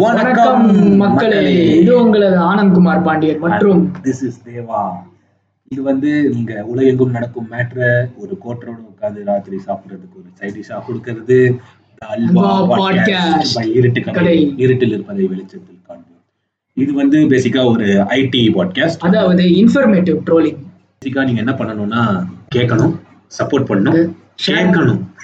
வணக்கம் மக்களே. இது உங்களது ஆனந்த்குமார் பாண்டியர் மற்றும் திஸ் இஸ் தேவா இது வந்து நீங்க உலகெங்கும் நடக்கும் மேட்ரை ஒரு கோட்டரோட உட்காந்து ராத்திரி சாப்பிடுறதுக்கு ஒரு சைட் டிஷ்ஷா அல்வா இருட்டு கடை. இருட்டில் இருப்பதை வெளிச்சத்தில் காண்போம். இது வந்து பேசிக்கா ஒரு ஐடி பாட்காஸ்ட் அதாவது இன்ஃபர்மேட்டிவ் ட்ரோலிங் பேசிக்கா நீங்க என்ன பண்ணணும்னா கேட்கணும் சப்போர்ட் பண்ணணும் கேட்கணும்.